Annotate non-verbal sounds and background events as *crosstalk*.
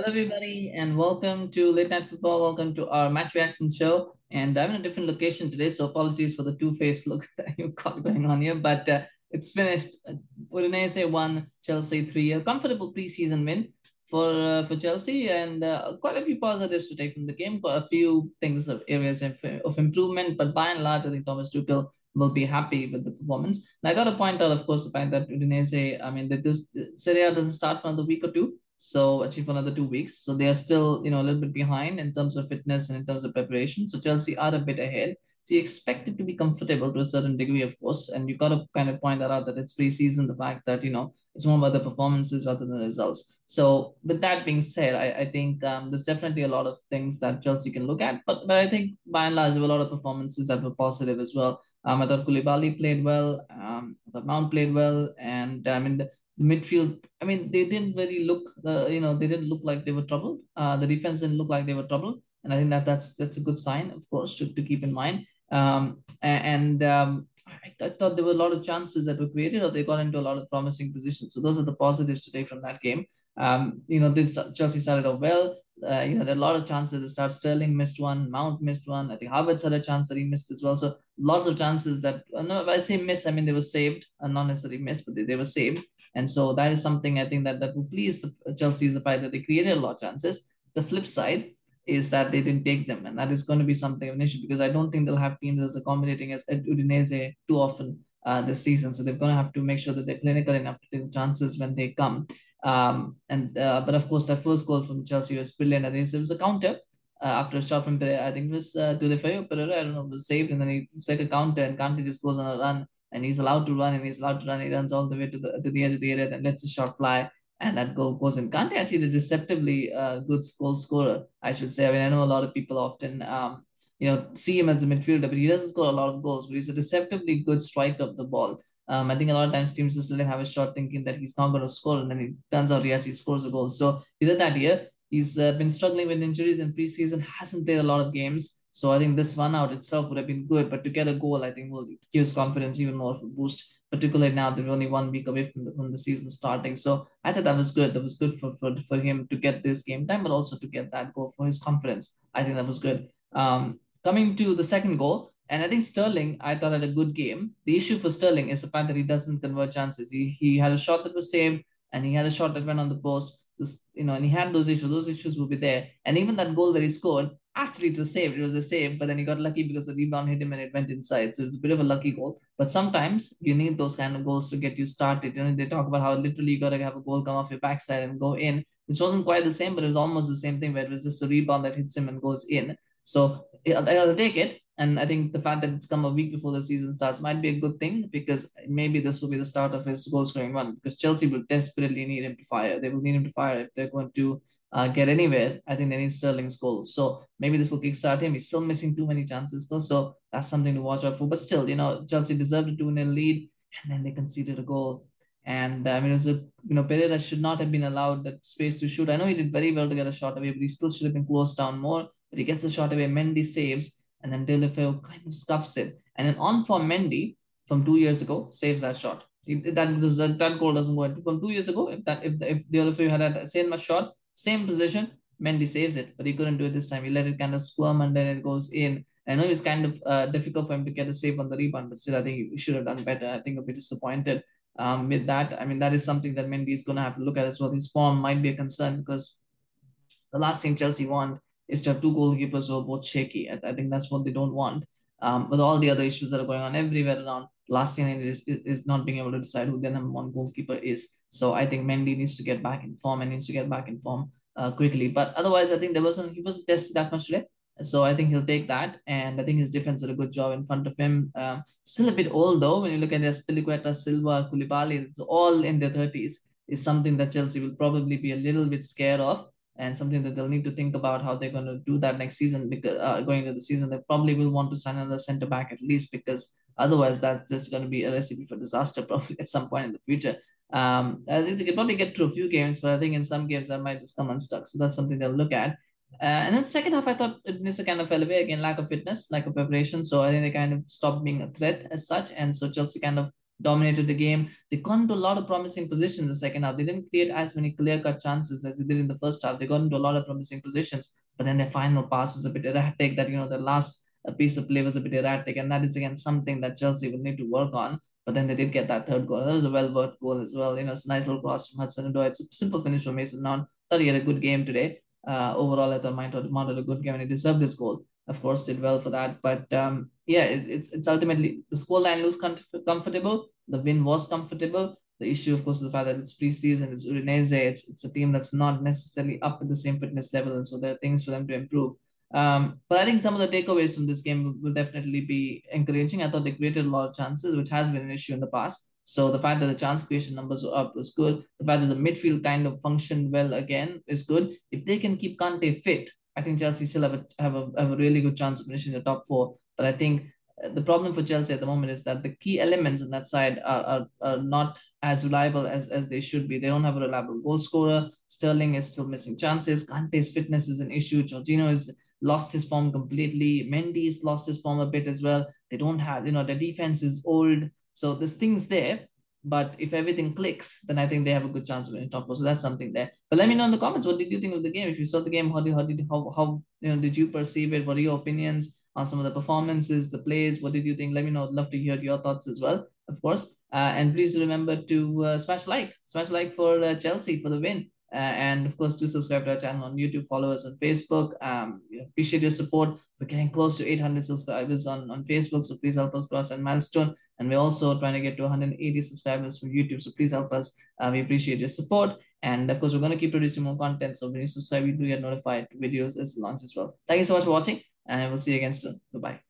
Hello, everybody, and welcome to Late Night Football. Welcome to our match reaction show. And I'm in a different location today, so apologies for the two-faced *laughs* look that you've got going on here. But uh, it's finished. Udinese won Chelsea three, a comfortable preseason win for uh, for Chelsea, and uh, quite a few positives to take from the game. Quite a few things of areas of, of improvement, but by and large, I think Thomas Tuchel will be happy with the performance. And I got to point out, of course, the fact that Udinese, I mean, that this Serie A doesn't start for another week or two so for another two weeks. So they are still, you know, a little bit behind in terms of fitness and in terms of preparation. So Chelsea are a bit ahead. So you expect it to be comfortable to a certain degree, of course. And you've got to kind of point that out that it's preseason, the fact that, you know, it's more about the performances rather than the results. So with that being said, I, I think um, there's definitely a lot of things that Chelsea can look at. But but I think by and large, there were a lot of performances that were positive as well. Um, I thought Koulibaly played well. Um, thought Mount played well. And I mean, the, midfield, I mean, they didn't really look, uh, you know, they didn't look like they were troubled. Uh, the defense didn't look like they were troubled, and I think that that's that's a good sign, of course, to, to keep in mind. Um, and um, I, I thought there were a lot of chances that were created, or they got into a lot of promising positions. So those are the positives today from that game. Um, you know, this, Chelsea started off well. Uh, you know, there are a lot of chances to start. Sterling missed one, Mount missed one. I think Havertz had a chance that he missed as well. So lots of chances that, uh, no, if I say miss, I mean they were saved, and not necessarily missed, but they, they were saved. And so that is something I think that that will please the Chelsea is the fact that they created a lot of chances. The flip side is that they didn't take them, and that is going to be something of an issue because I don't think they'll have teams as accommodating as Udinese too often uh, this season. So they're going to have to make sure that they're clinical enough to take chances when they come. Um, and uh, but of course, that first goal from Chelsea was brilliant. I think it was a counter. Uh, after a shot from Pereyra, I think it was uh, Deulofeu Pereyra, I don't know, was saved, and then it's like a counter, and Kante just goes on a run and he's allowed to run and he's allowed to run. He runs all the way to the to the edge of the area and lets a shot fly. And that goal goes in. Kante actually a deceptively uh, good goal scorer, I should say. I mean, I know a lot of people often um, you know, see him as a midfielder, but he doesn't score a lot of goals, but he's a deceptively good striker of the ball. Um, I think a lot of times teams just let him have a shot thinking that he's not going to score, and then he turns out he actually scores a goal. So he did that here. He's uh, been struggling with injuries in preseason, hasn't played a lot of games. So I think this one out itself would have been good, but to get a goal, I think will give us confidence even more of a boost. Particularly now they're only one week away from the, from the season starting. So I thought that was good. That was good for, for, for him to get this game time, but also to get that goal for his confidence. I think that was good. Um, coming to the second goal, and I think Sterling, I thought had a good game. The issue for Sterling is the fact that he doesn't convert chances. He he had a shot that was saved, and he had a shot that went on the post. You know, and he had those issues. Those issues will be there. And even that goal that he scored, Actually, it was saved. It was a save, but then he got lucky because the rebound hit him and it went inside. So it's a bit of a lucky goal. But sometimes you need those kind of goals to get you started. You know, they talk about how literally you got to have a goal come off your backside and go in. This wasn't quite the same, but it was almost the same thing where it was just a rebound that hits him and goes in. So I'll take it. And I think the fact that it's come a week before the season starts might be a good thing because maybe this will be the start of his goal scoring run because Chelsea will desperately need him to fire. They will need him to fire if they're going to uh, get anywhere, I think they need Sterling's goal. So maybe this will kickstart him. He's still missing too many chances though, so that's something to watch out for. But still, you know, Chelsea deserved a 2 0 lead and then they conceded a goal. And uh, I mean, it was a, you know, Pereyra should not have been allowed that space to shoot. I know he did very well to get a shot away, but he still should have been closed down more. But he gets the shot away, Mendy saves, and then Deulofeu kind of scuffs it. And then on for Mendy from two years ago saves that shot. That, that, goal doesn't go in. From two years ago, if that if, if Deulofeu had that same shot, same position, Mendy saves it, but he couldn't do it this time. He let it kind of squirm and then it goes in. I know it's kind of uh, difficult for him to get a save on the rebound, but still, I think he should have done better. I think I'll be disappointed um, with that. I mean, that is something that Mendy is going to have to look at as well. His form might be a concern because the last thing Chelsea want is to have two goalkeepers who are both shaky. I, I think that's what they don't want. Um, with all the other issues that are going on everywhere around, last thing is, is not being able to decide who the number one goalkeeper is. So I think Mendy needs to get back in form and needs to get back in form uh, quickly. But otherwise, I think there wasn't he wasn't tested that much today. So I think he'll take that, and I think his defense did a good job in front of him. Um, still a bit old though. When you look at this, Azpilicueta, Silva, Koulibaly, it's all in their thirties. Is something that Chelsea will probably be a little bit scared of, and something that they'll need to think about how they're going to do that next season. Because uh, going into the season, they probably will want to sign another centre back at least, because otherwise that's just going to be a recipe for disaster *laughs* probably at some point in the future. Um, I think they can probably get through a few games, but I think in some games that might just come unstuck. So that's something they'll look at. Uh, and then second half, I thought Udinese kind of fell away again, lack of fitness, lack of preparation. So I think they kind of stopped being a threat as such, and so Chelsea kind of dominated the game. They got into a lot of promising positions in the second half. They didn't create as many clear-cut chances as they did in the first half. They got into a lot of promising positions, but then their final pass was a bit erratic. That you know, the last piece of play was a bit erratic, and that is again something that Chelsea will need to work on. But then they did get that third goal. That was a well worked goal as well. You know, it's a nice little cross from Hudson Odoi. It's a simple finish from Mason Mount. Thought he had a good game today. Uh, overall, I thought Mount had a good game and he deserved his goal. Of course, did well for that. But um, yeah, it, it's it's ultimately the scoreline looks comfortable. The win was comfortable. The issue, of course, is the fact that it's preseason, it's Udinese, it's, it's a team that's not necessarily up at the same fitness level. And so there are things for them to improve. Um, but I think some of the takeaways from this game will, will, definitely be encouraging. I thought they created a lot of chances, which has been an issue in the past. So the fact that the chance creation numbers were up was good. The fact that the midfield kind of functioned well again is good. If they can keep Kante fit, I think Chelsea still have a have a, have a really good chance of finishing the top four. But I think uh, the problem for Chelsea at the moment is that the key elements on that side are, are, are not as reliable as, as they should be. They don't have a reliable goal scorer. Sterling is still missing chances. Kante's fitness is an issue. Jorginho is lost his form completely. Mendy's lost his form a bit as well. They don't have, you know, the defense is old. So there's things there. But if everything clicks, then I think they have a good chance of winning top four. So that's something there. But let me know in the comments what did you think of the game? If you saw the game, how did how did how how you know did you perceive it? What are your opinions on some of the performances, the plays? What did you think? Let me know. I'd love to hear your thoughts as well, of course. Uh, and please remember to uh, smash like, smash like for uh, Chelsea for the win. Uh, and of course, do subscribe to our channel on YouTube, follow us on Facebook. Um, appreciate your support. We're getting close to 800 subscribers on, on Facebook, so please help us cross that milestone. And we're also trying to get to 180 subscribers from YouTube, so please help us. Uh, we appreciate your support. And of course, we're going to keep producing more content. So when you subscribe, you do get notified videos as launch as well. Thank you so much for watching, and we'll see you again soon. Bye-bye.